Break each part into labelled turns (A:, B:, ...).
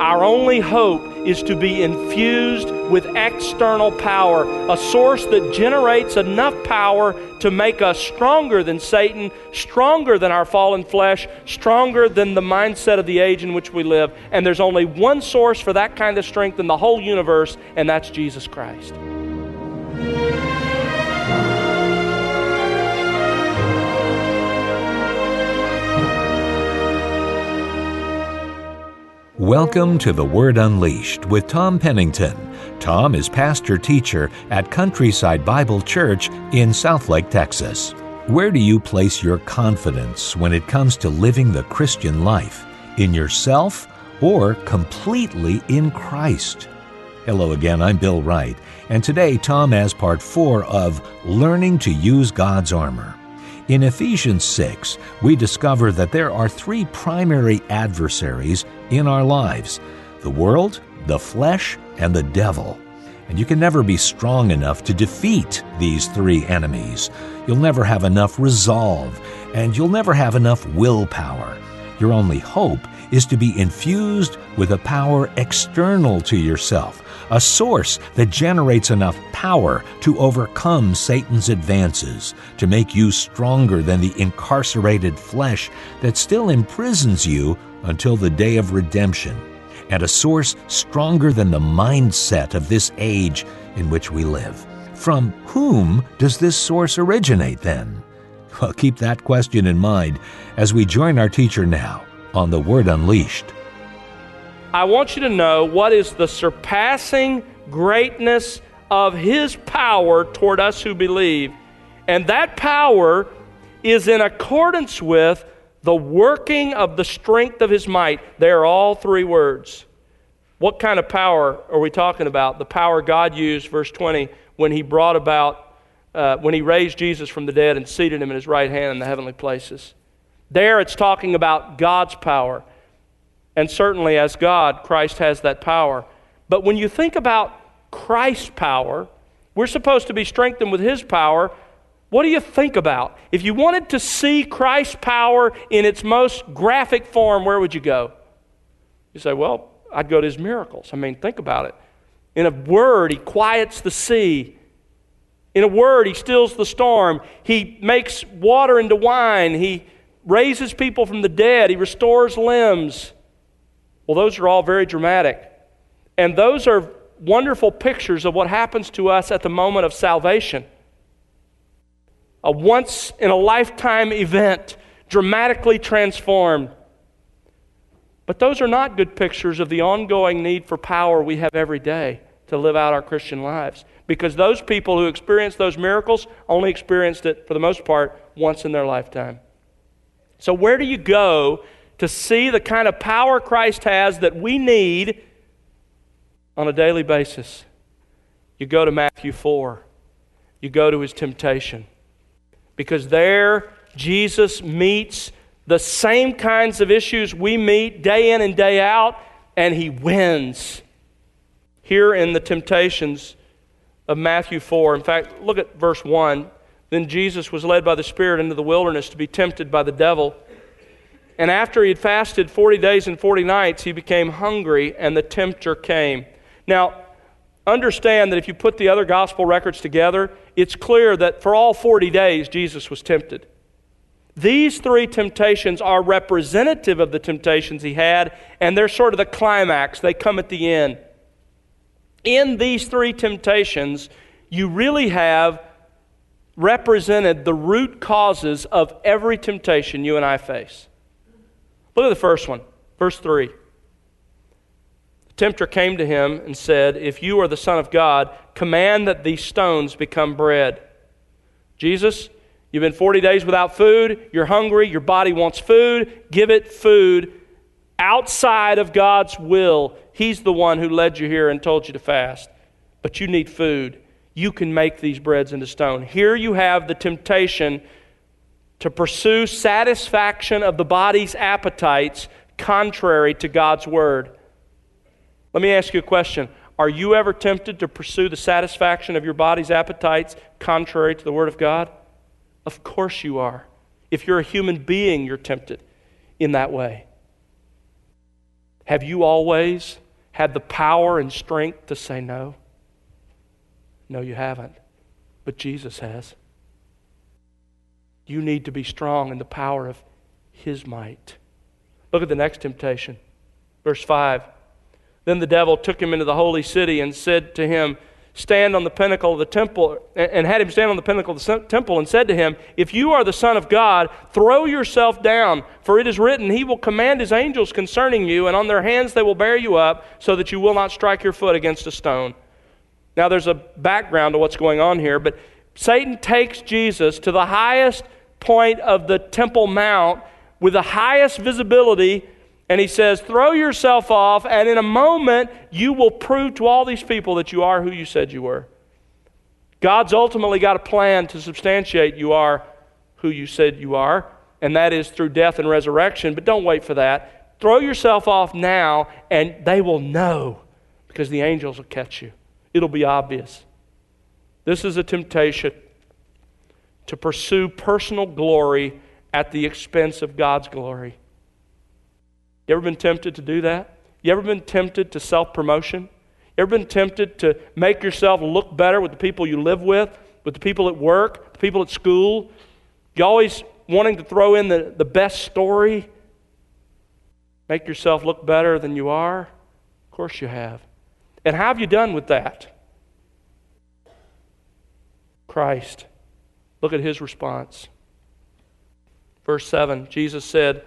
A: our only hope is to be infused with external power, a source that generates enough power to make us stronger than Satan, stronger than our fallen flesh, stronger than the mindset of the age in which we live. And there's only one source for that kind of strength in the whole universe, and that's Jesus Christ.
B: Welcome to The Word Unleashed with Tom Pennington. Tom is pastor teacher at Countryside Bible Church in Southlake, Texas. Where do you place your confidence when it comes to living the Christian life? In yourself or completely in Christ? Hello again, I'm Bill Wright, and today Tom has part four of Learning to Use God's Armor. In Ephesians 6, we discover that there are three primary adversaries in our lives the world, the flesh, and the devil. And you can never be strong enough to defeat these three enemies. You'll never have enough resolve, and you'll never have enough willpower. Your only hope is to be infused with a power external to yourself, a source that generates enough power to overcome Satan's advances, to make you stronger than the incarcerated flesh that still imprisons you until the day of redemption, and a source stronger than the mindset of this age in which we live. From whom does this source originate then? Well, keep that question in mind as we join our teacher now on The Word Unleashed.
A: I want you to know what is the surpassing greatness of His power toward us who believe. And that power is in accordance with the working of the strength of His might. They are all three words. What kind of power are we talking about? The power God used, verse 20, when He brought about, uh, when He raised Jesus from the dead and seated Him in His right hand in the heavenly places. There it's talking about God's power. And certainly, as God, Christ has that power. But when you think about Christ's power, we're supposed to be strengthened with His power. What do you think about? If you wanted to see Christ's power in its most graphic form, where would you go? You say, well, I'd go to His miracles. I mean, think about it. In a word, He quiets the sea. In a word, He stills the storm. He makes water into wine. He raises people from the dead. He restores limbs. Well, those are all very dramatic. And those are wonderful pictures of what happens to us at the moment of salvation. A once in a lifetime event, dramatically transformed. But those are not good pictures of the ongoing need for power we have every day to live out our Christian lives. Because those people who experienced those miracles only experienced it, for the most part, once in their lifetime. So, where do you go to see the kind of power Christ has that we need on a daily basis. You go to Matthew 4, you go to his temptation. Because there, Jesus meets the same kinds of issues we meet day in and day out, and he wins. Here in the temptations of Matthew 4, in fact, look at verse 1. Then Jesus was led by the Spirit into the wilderness to be tempted by the devil. And after he had fasted 40 days and 40 nights, he became hungry, and the tempter came. Now, understand that if you put the other gospel records together, it's clear that for all 40 days, Jesus was tempted. These three temptations are representative of the temptations he had, and they're sort of the climax. They come at the end. In these three temptations, you really have represented the root causes of every temptation you and I face. Look at the first one, verse 3. The tempter came to him and said, If you are the Son of God, command that these stones become bread. Jesus, you've been 40 days without food. You're hungry. Your body wants food. Give it food outside of God's will. He's the one who led you here and told you to fast. But you need food. You can make these breads into stone. Here you have the temptation to pursue satisfaction of the body's appetites contrary to God's word. Let me ask you a question. Are you ever tempted to pursue the satisfaction of your body's appetites contrary to the word of God? Of course you are. If you're a human being, you're tempted in that way. Have you always had the power and strength to say no? No, you haven't. But Jesus has. You need to be strong in the power of His might. Look at the next temptation. Verse 5. Then the devil took him into the holy city and said to him, Stand on the pinnacle of the temple, and had him stand on the pinnacle of the temple, and said to him, If you are the Son of God, throw yourself down, for it is written, He will command His angels concerning you, and on their hands they will bear you up, so that you will not strike your foot against a stone. Now, there's a background to what's going on here, but Satan takes Jesus to the highest point of the Temple Mount with the highest visibility and he says, Throw yourself off, and in a moment, you will prove to all these people that you are who you said you were. God's ultimately got a plan to substantiate you are who you said you are, and that is through death and resurrection. But don't wait for that. Throw yourself off now, and they will know because the angels will catch you. It'll be obvious. This is a temptation to pursue personal glory at the expense of God's glory. You ever been tempted to do that? You ever been tempted to self promotion? You ever been tempted to make yourself look better with the people you live with, with the people at work, the people at school? You always wanting to throw in the, the best story? Make yourself look better than you are? Of course you have. And how have you done with that? Christ. Look at his response. Verse 7 Jesus said,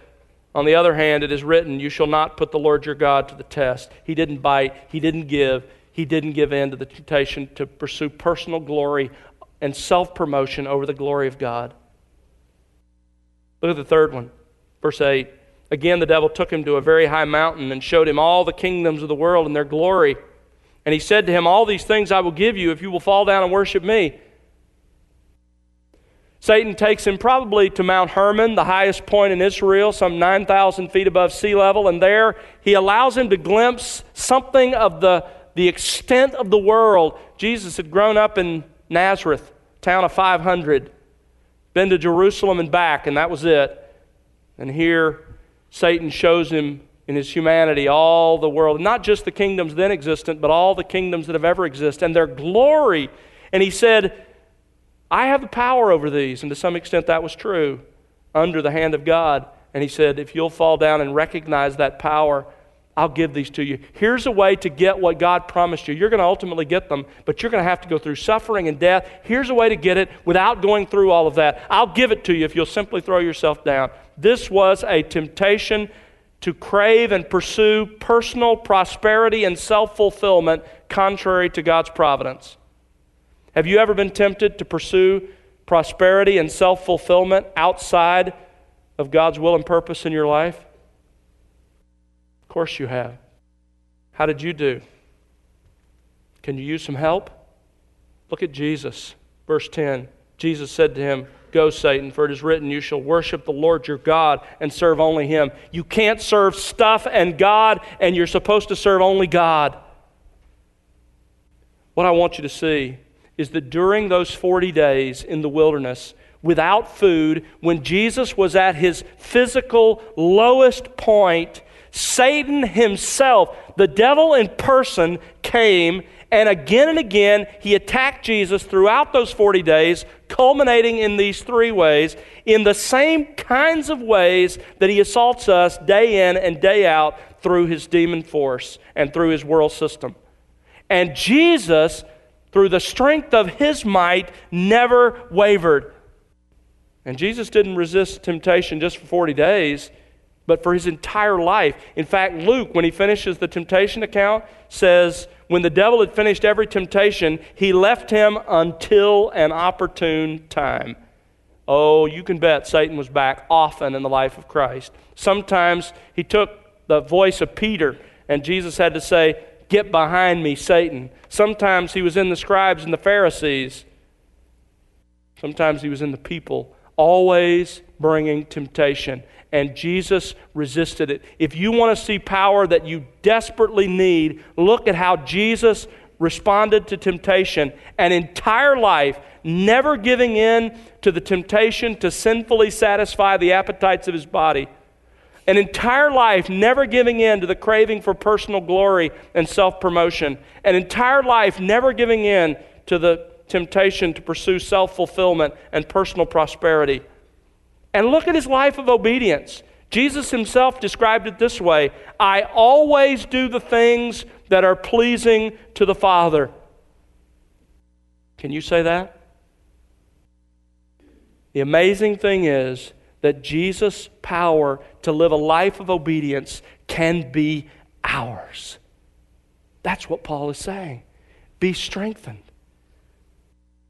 A: on the other hand, it is written, You shall not put the Lord your God to the test. He didn't bite, he didn't give, he didn't give in to the temptation to pursue personal glory and self promotion over the glory of God. Look at the third one, verse 8. Again, the devil took him to a very high mountain and showed him all the kingdoms of the world and their glory. And he said to him, All these things I will give you if you will fall down and worship me. Satan takes him probably to Mount Hermon, the highest point in Israel, some 9,000 feet above sea level, and there he allows him to glimpse something of the, the extent of the world. Jesus had grown up in Nazareth, town of 500, been to Jerusalem and back, and that was it. And here Satan shows him in his humanity all the world, not just the kingdoms then existent, but all the kingdoms that have ever existed, and their glory. And he said, I have the power over these. And to some extent, that was true under the hand of God. And he said, If you'll fall down and recognize that power, I'll give these to you. Here's a way to get what God promised you. You're going to ultimately get them, but you're going to have to go through suffering and death. Here's a way to get it without going through all of that. I'll give it to you if you'll simply throw yourself down. This was a temptation to crave and pursue personal prosperity and self fulfillment contrary to God's providence. Have you ever been tempted to pursue prosperity and self fulfillment outside of God's will and purpose in your life? Of course you have. How did you do? Can you use some help? Look at Jesus. Verse 10 Jesus said to him, Go, Satan, for it is written, You shall worship the Lord your God and serve only him. You can't serve stuff and God, and you're supposed to serve only God. What I want you to see is that during those 40 days in the wilderness, without food, when Jesus was at his physical lowest point, Satan himself, the devil in person, came and again and again he attacked Jesus throughout those 40 days, culminating in these three ways, in the same kinds of ways that he assaults us day in and day out through his demon force and through his world system. And Jesus through the strength of his might, never wavered. And Jesus didn't resist temptation just for 40 days, but for his entire life. In fact, Luke, when he finishes the temptation account, says, When the devil had finished every temptation, he left him until an opportune time. Oh, you can bet Satan was back often in the life of Christ. Sometimes he took the voice of Peter, and Jesus had to say, Get behind me, Satan. Sometimes he was in the scribes and the Pharisees. Sometimes he was in the people, always bringing temptation. And Jesus resisted it. If you want to see power that you desperately need, look at how Jesus responded to temptation. An entire life never giving in to the temptation to sinfully satisfy the appetites of his body An entire life never giving in to the craving for personal glory and self promotion. An entire life never giving in to the temptation to pursue self fulfillment and personal prosperity. And look at his life of obedience. Jesus himself described it this way I always do the things that are pleasing to the Father. Can you say that? The amazing thing is that Jesus' power to live a life of obedience can be ours. That's what Paul is saying. Be strengthened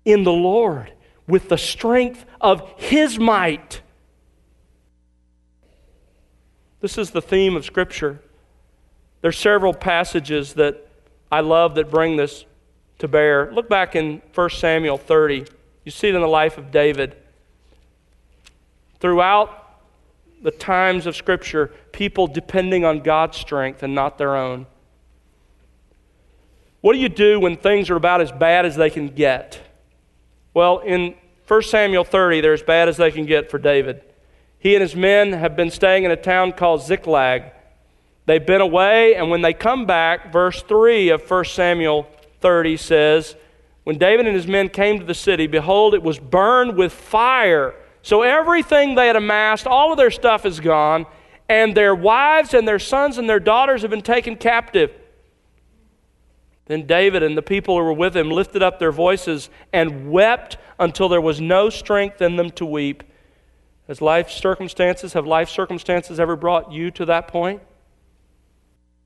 A: in the Lord with the strength of His might. This is the theme of Scripture. There are several passages that I love that bring this to bear. Look back in 1 Samuel 30. You see it in the life of David. Throughout the times of Scripture, people depending on God's strength and not their own. What do you do when things are about as bad as they can get? Well, in 1 Samuel 30, they're as bad as they can get for David. He and his men have been staying in a town called Ziklag. They've been away, and when they come back, verse 3 of 1 Samuel 30 says, When David and his men came to the city, behold, it was burned with fire. So everything they had amassed, all of their stuff is gone, and their wives and their sons and their daughters have been taken captive. Then David and the people who were with him lifted up their voices and wept until there was no strength in them to weep. Has life circumstances, have life circumstances ever brought you to that point?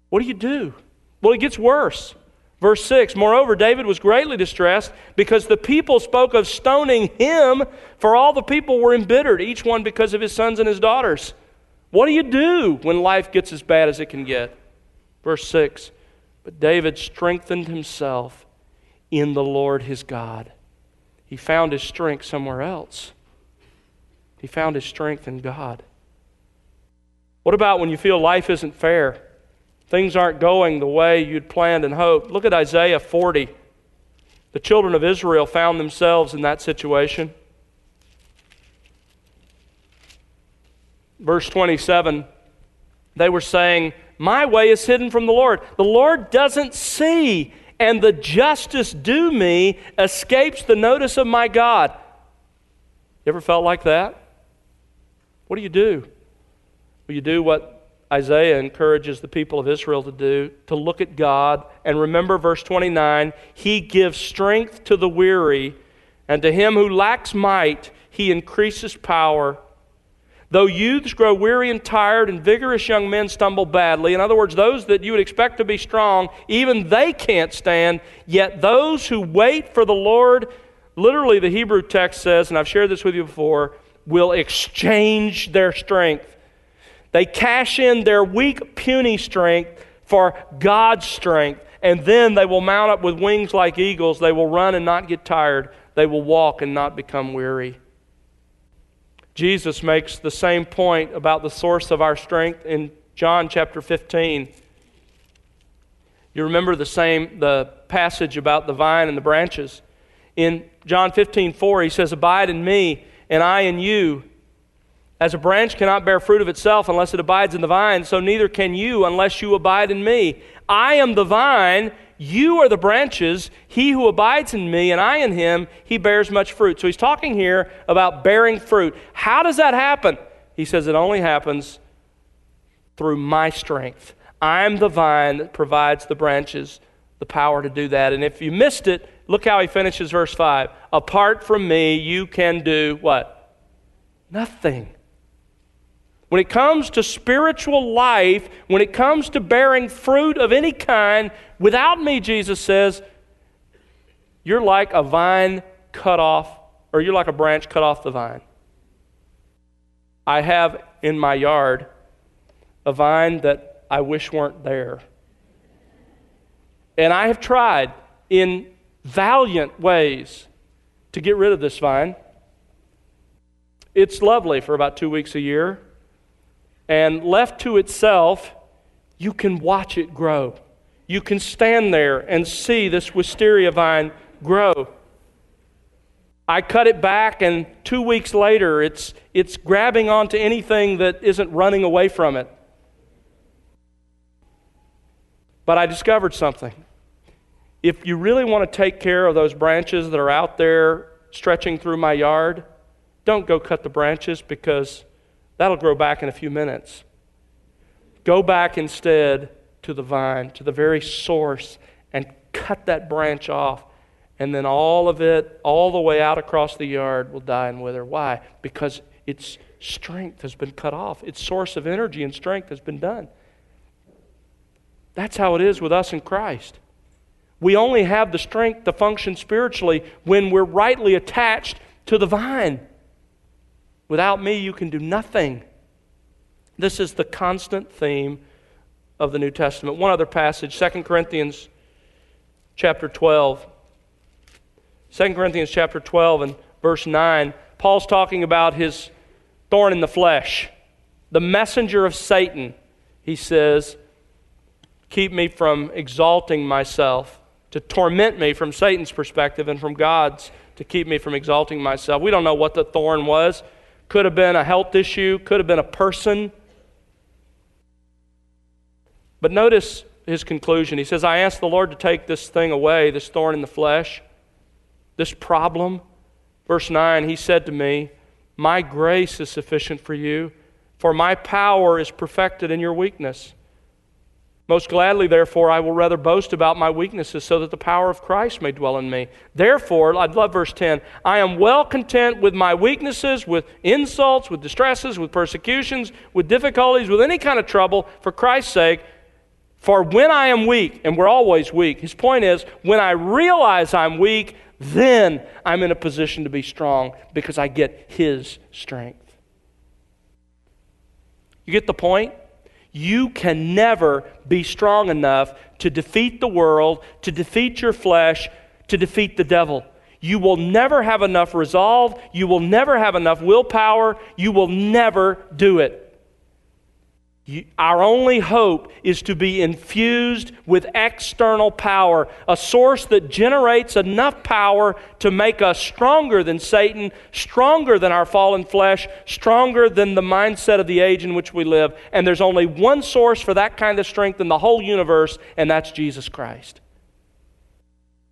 A: What do you do? Well, it gets worse. Verse 6 Moreover, David was greatly distressed because the people spoke of stoning him, for all the people were embittered, each one because of his sons and his daughters. What do you do when life gets as bad as it can get? Verse 6 But David strengthened himself in the Lord his God. He found his strength somewhere else. He found his strength in God. What about when you feel life isn't fair? things aren't going the way you'd planned and hoped. Look at Isaiah 40. The children of Israel found themselves in that situation. Verse 27 they were saying, My way is hidden from the Lord. The Lord doesn't see, and the justice due me escapes the notice of my God. You ever felt like that? What do you do? Well, you do what Isaiah encourages the people of Israel to do to look at God and remember verse 29 He gives strength to the weary, and to him who lacks might, He increases power. Though youths grow weary and tired, and vigorous young men stumble badly, in other words, those that you would expect to be strong, even they can't stand, yet those who wait for the Lord, literally the Hebrew text says, and I've shared this with you before, will exchange their strength they cash in their weak, puny strength for God's strength, and then they will mount up with wings like eagles. They will run and not get tired. They will walk and not become weary. Jesus makes the same point about the source of our strength in John chapter 15. You remember the same the passage about the vine and the branches. In John 15, 4, he says, Abide in me, and I in you. As a branch cannot bear fruit of itself unless it abides in the vine, so neither can you unless you abide in me. I am the vine, you are the branches. He who abides in me and I in him, he bears much fruit. So he's talking here about bearing fruit. How does that happen? He says it only happens through my strength. I'm the vine that provides the branches the power to do that. And if you missed it, look how he finishes verse 5. Apart from me, you can do what? Nothing. When it comes to spiritual life, when it comes to bearing fruit of any kind, without me, Jesus says, you're like a vine cut off, or you're like a branch cut off the vine. I have in my yard a vine that I wish weren't there. And I have tried in valiant ways to get rid of this vine. It's lovely for about two weeks a year. And left to itself, you can watch it grow. You can stand there and see this wisteria vine grow. I cut it back, and two weeks later, it's, it's grabbing onto anything that isn't running away from it. But I discovered something. If you really want to take care of those branches that are out there stretching through my yard, don't go cut the branches because that'll grow back in a few minutes. Go back instead to the vine, to the very source, and cut that branch off. And then all of it, all the way out across the yard, will die and wither. Why? Because its strength has been cut off, its source of energy and strength has been done. That's how it is with us in Christ. We only have the strength to function spiritually when we're rightly attached to the vine. Without me, you can do nothing. This is the constant theme of the New Testament. One other passage, 2 Corinthians chapter 12. 2 Corinthians chapter 12 and verse 9. Paul's talking about his thorn in the flesh, the messenger of Satan. He says, keep me from exalting myself, to torment me from Satan's perspective and from God's to keep me from exalting myself. We don't know what the thorn was. Could have been a health issue, could have been a person. But notice his conclusion. He says, I asked the Lord to take this thing away, this thorn in the flesh, this problem. Verse 9, he said to me, My grace is sufficient for you, for my power is perfected in your weakness. Most gladly, therefore, I will rather boast about my weaknesses so that the power of Christ may dwell in me. Therefore, I love verse 10 I am well content with my weaknesses, with insults, with distresses, with persecutions, with difficulties, with any kind of trouble for Christ's sake. For when I am weak, and we're always weak, his point is when I realize I'm weak, then I'm in a position to be strong because I get his strength. You get the point? You can never be strong enough to defeat the world, to defeat your flesh, to defeat the devil. You will never have enough resolve. You will never have enough willpower. You will never do it our only hope is to be infused with external power, a source that generates enough power to make us stronger than Satan, stronger than our fallen flesh, stronger than the mindset of the age in which we live. And there's only one source for that kind of strength in the whole universe, and that's Jesus Christ.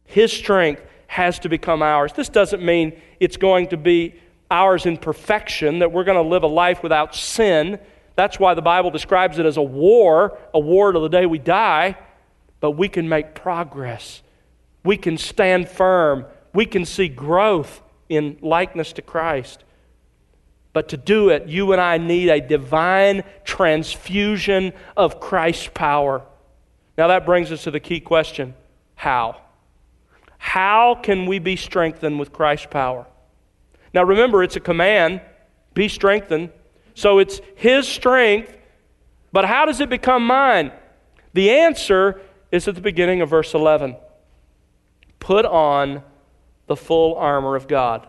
A: His strength has to become ours. This doesn't mean it's going to be ours in perfection, that we're going to live a life without sin that's why the Bible describes it as a war, a war to the day we die. But we can make progress. We can stand firm. We can see growth in likeness to Christ. But to do it, you and I need a divine transfusion of Christ's power. Now that brings us to the key question how? How can we be strengthened with Christ's power? Now remember, it's a command be strengthened. So it's His strength, but how does it become mine? The answer is at the beginning of verse 11. Put on the full armor of God.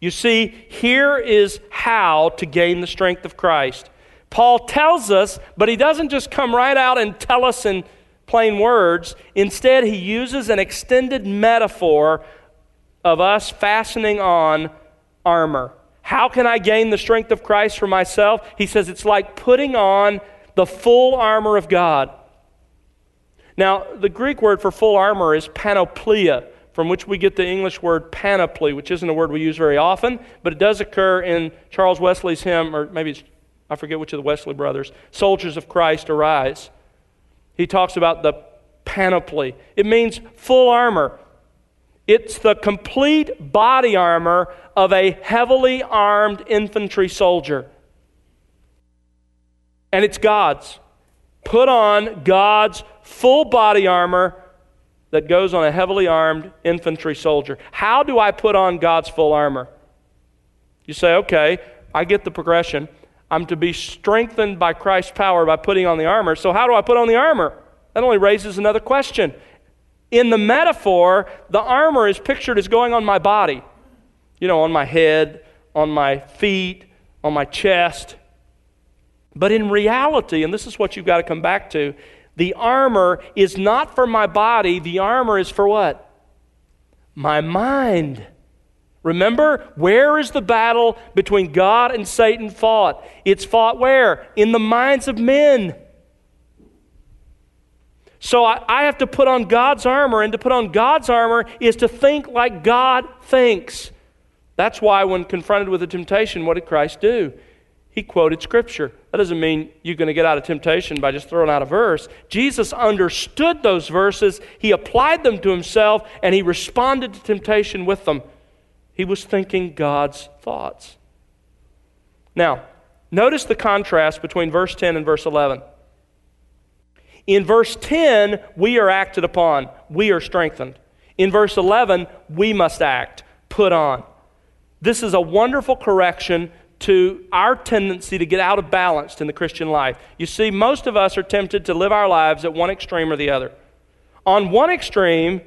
A: You see, here is how to gain the strength of Christ. Paul tells us, but he doesn't just come right out and tell us in plain words. Instead, he uses an extended metaphor of us fastening on armor. How can I gain the strength of Christ for myself? He says it's like putting on the full armor of God. Now, the Greek word for full armor is panoplia, from which we get the English word panoply, which isn't a word we use very often, but it does occur in Charles Wesley's hymn, or maybe it's, I forget which of the Wesley brothers, Soldiers of Christ Arise. He talks about the panoply. It means full armor. It's the complete body armor of a heavily armed infantry soldier. And it's God's. Put on God's full body armor that goes on a heavily armed infantry soldier. How do I put on God's full armor? You say, okay, I get the progression. I'm to be strengthened by Christ's power by putting on the armor. So, how do I put on the armor? That only raises another question. In the metaphor, the armor is pictured as going on my body, you know, on my head, on my feet, on my chest. But in reality, and this is what you've got to come back to, the armor is not for my body, the armor is for what? My mind. Remember, where is the battle between God and Satan fought? It's fought where? In the minds of men. So I, I, have to put on God's armor, and to put on God's armor is to think like God thinks. That's why, when confronted with a temptation, what did Christ do? He quoted Scripture. That doesn't mean you're going to get out of temptation by just throwing out a verse. Jesus understood those verses, he applied them to himself, and he responded to temptation with them. He was thinking God's thoughts. Now, notice the contrast between verse 10 and verse 11. In verse 10, we are acted upon, we are strengthened. In verse 11, we must act, put on. This is a wonderful correction to our tendency to get out of balance in the Christian life. You see, most of us are tempted to live our lives at one extreme or the other. On one extreme,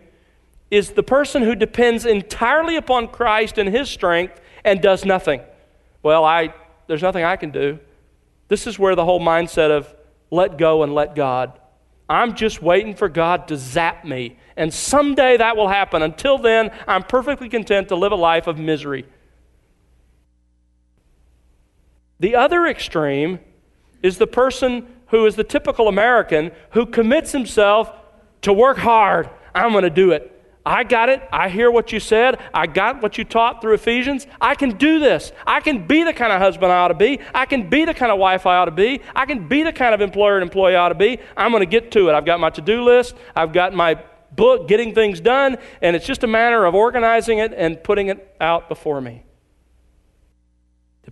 A: is the person who depends entirely upon Christ and his strength and does nothing. Well, I, there's nothing I can do. This is where the whole mindset of let go and let God. I'm just waiting for God to zap me. And someday that will happen. Until then, I'm perfectly content to live a life of misery. The other extreme is the person who is the typical American who commits himself to work hard. I'm going to do it. I got it. I hear what you said. I got what you taught through Ephesians. I can do this. I can be the kind of husband I ought to be. I can be the kind of wife I ought to be. I can be the kind of employer and employee I ought to be. I'm going to get to it. I've got my to do list. I've got my book, Getting Things Done, and it's just a matter of organizing it and putting it out before me.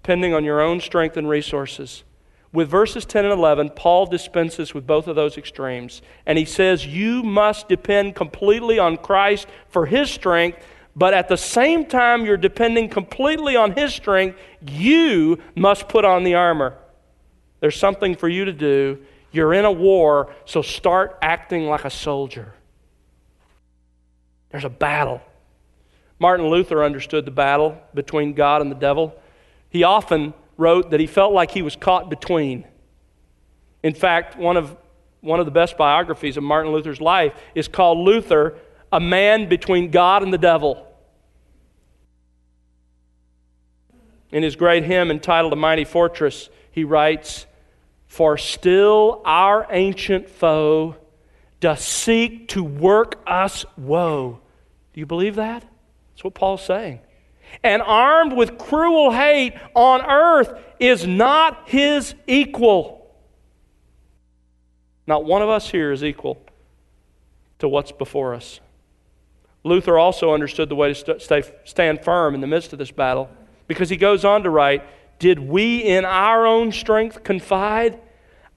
A: Depending on your own strength and resources. With verses 10 and 11, Paul dispenses with both of those extremes. And he says, You must depend completely on Christ for his strength, but at the same time you're depending completely on his strength, you must put on the armor. There's something for you to do. You're in a war, so start acting like a soldier. There's a battle. Martin Luther understood the battle between God and the devil. He often wrote that he felt like he was caught between. In fact, one of, one of the best biographies of Martin Luther's life is called Luther, A Man Between God and the Devil. In his great hymn entitled A Mighty Fortress, he writes, For still our ancient foe doth seek to work us woe. Do you believe that? That's what Paul's saying and armed with cruel hate on earth is not his equal. Not one of us here is equal to what's before us. Luther also understood the way to stay, stand firm in the midst of this battle because he goes on to write Did we in our own strength confide?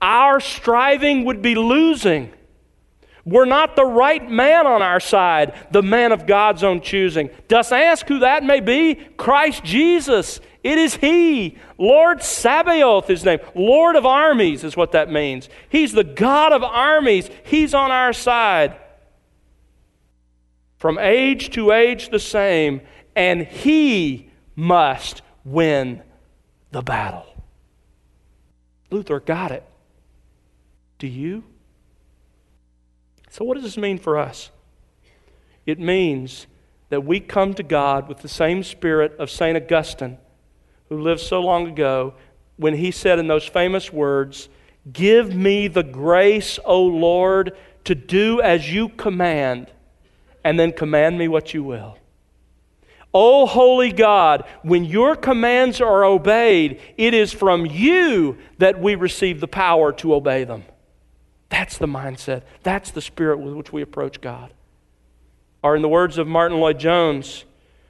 A: Our striving would be losing. We're not the right man on our side, the man of God's own choosing. Dost ask who that may be? Christ Jesus. It is He. Lord Sabaoth, His name. Lord of armies is what that means. He's the God of armies. He's on our side. From age to age the same, and He must win the battle. Luther got it. Do you? So, what does this mean for us? It means that we come to God with the same spirit of St. Augustine, who lived so long ago, when he said in those famous words, Give me the grace, O Lord, to do as you command, and then command me what you will. O holy God, when your commands are obeyed, it is from you that we receive the power to obey them. That's the mindset. That's the spirit with which we approach God. Or, in the words of Martyn Lloyd-Jones,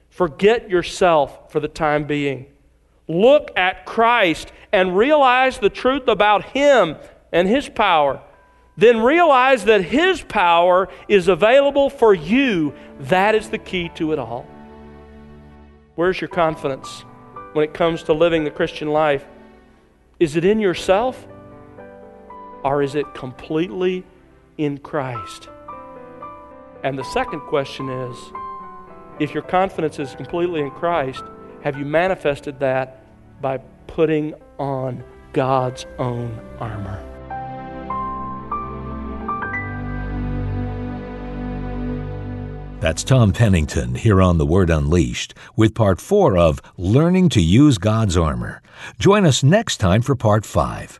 A: forget yourself for the time being. Look at Christ and realize the truth about Him and His power. Then realize that His power is available for you. That is the key to it all. Where's your confidence when it comes to living the Christian life? Is it in yourself? Or is it completely in Christ? And the second question is if your confidence is completely in Christ, have you manifested that by putting on God's own armor?
B: That's Tom Pennington here on The Word Unleashed with part four of Learning to Use God's Armor. Join us next time for part five.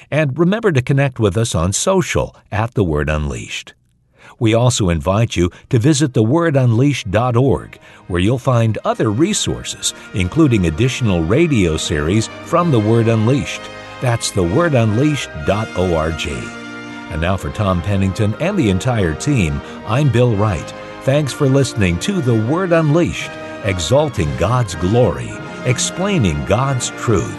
B: And remember to connect with us on social at The Word Unleashed. We also invite you to visit thewordunleashed.org, where you'll find other resources, including additional radio series from The Word Unleashed. That's thewordunleashed.org. And now for Tom Pennington and the entire team, I'm Bill Wright. Thanks for listening to The Word Unleashed, exalting God's glory, explaining God's truth.